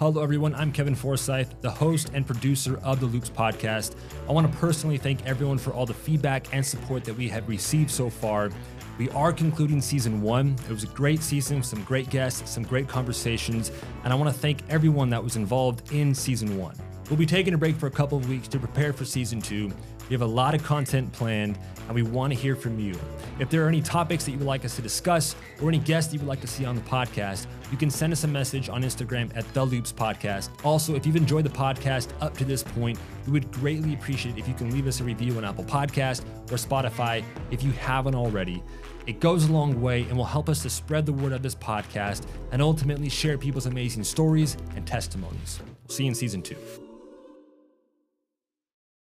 Hello, everyone. I'm Kevin Forsyth, the host and producer of the Loops podcast. I want to personally thank everyone for all the feedback and support that we have received so far. We are concluding season one. It was a great season, some great guests, some great conversations, and I want to thank everyone that was involved in season one. We'll be taking a break for a couple of weeks to prepare for season two. We have a lot of content planned, and we want to hear from you. If there are any topics that you would like us to discuss or any guests that you would like to see on the podcast, you can send us a message on Instagram at The Loops Podcast. Also, if you've enjoyed the podcast up to this point, we would greatly appreciate if you can leave us a review on Apple Podcast or Spotify if you haven't already. It goes a long way and will help us to spread the word of this podcast and ultimately share people's amazing stories and testimonies. We'll see you in season two.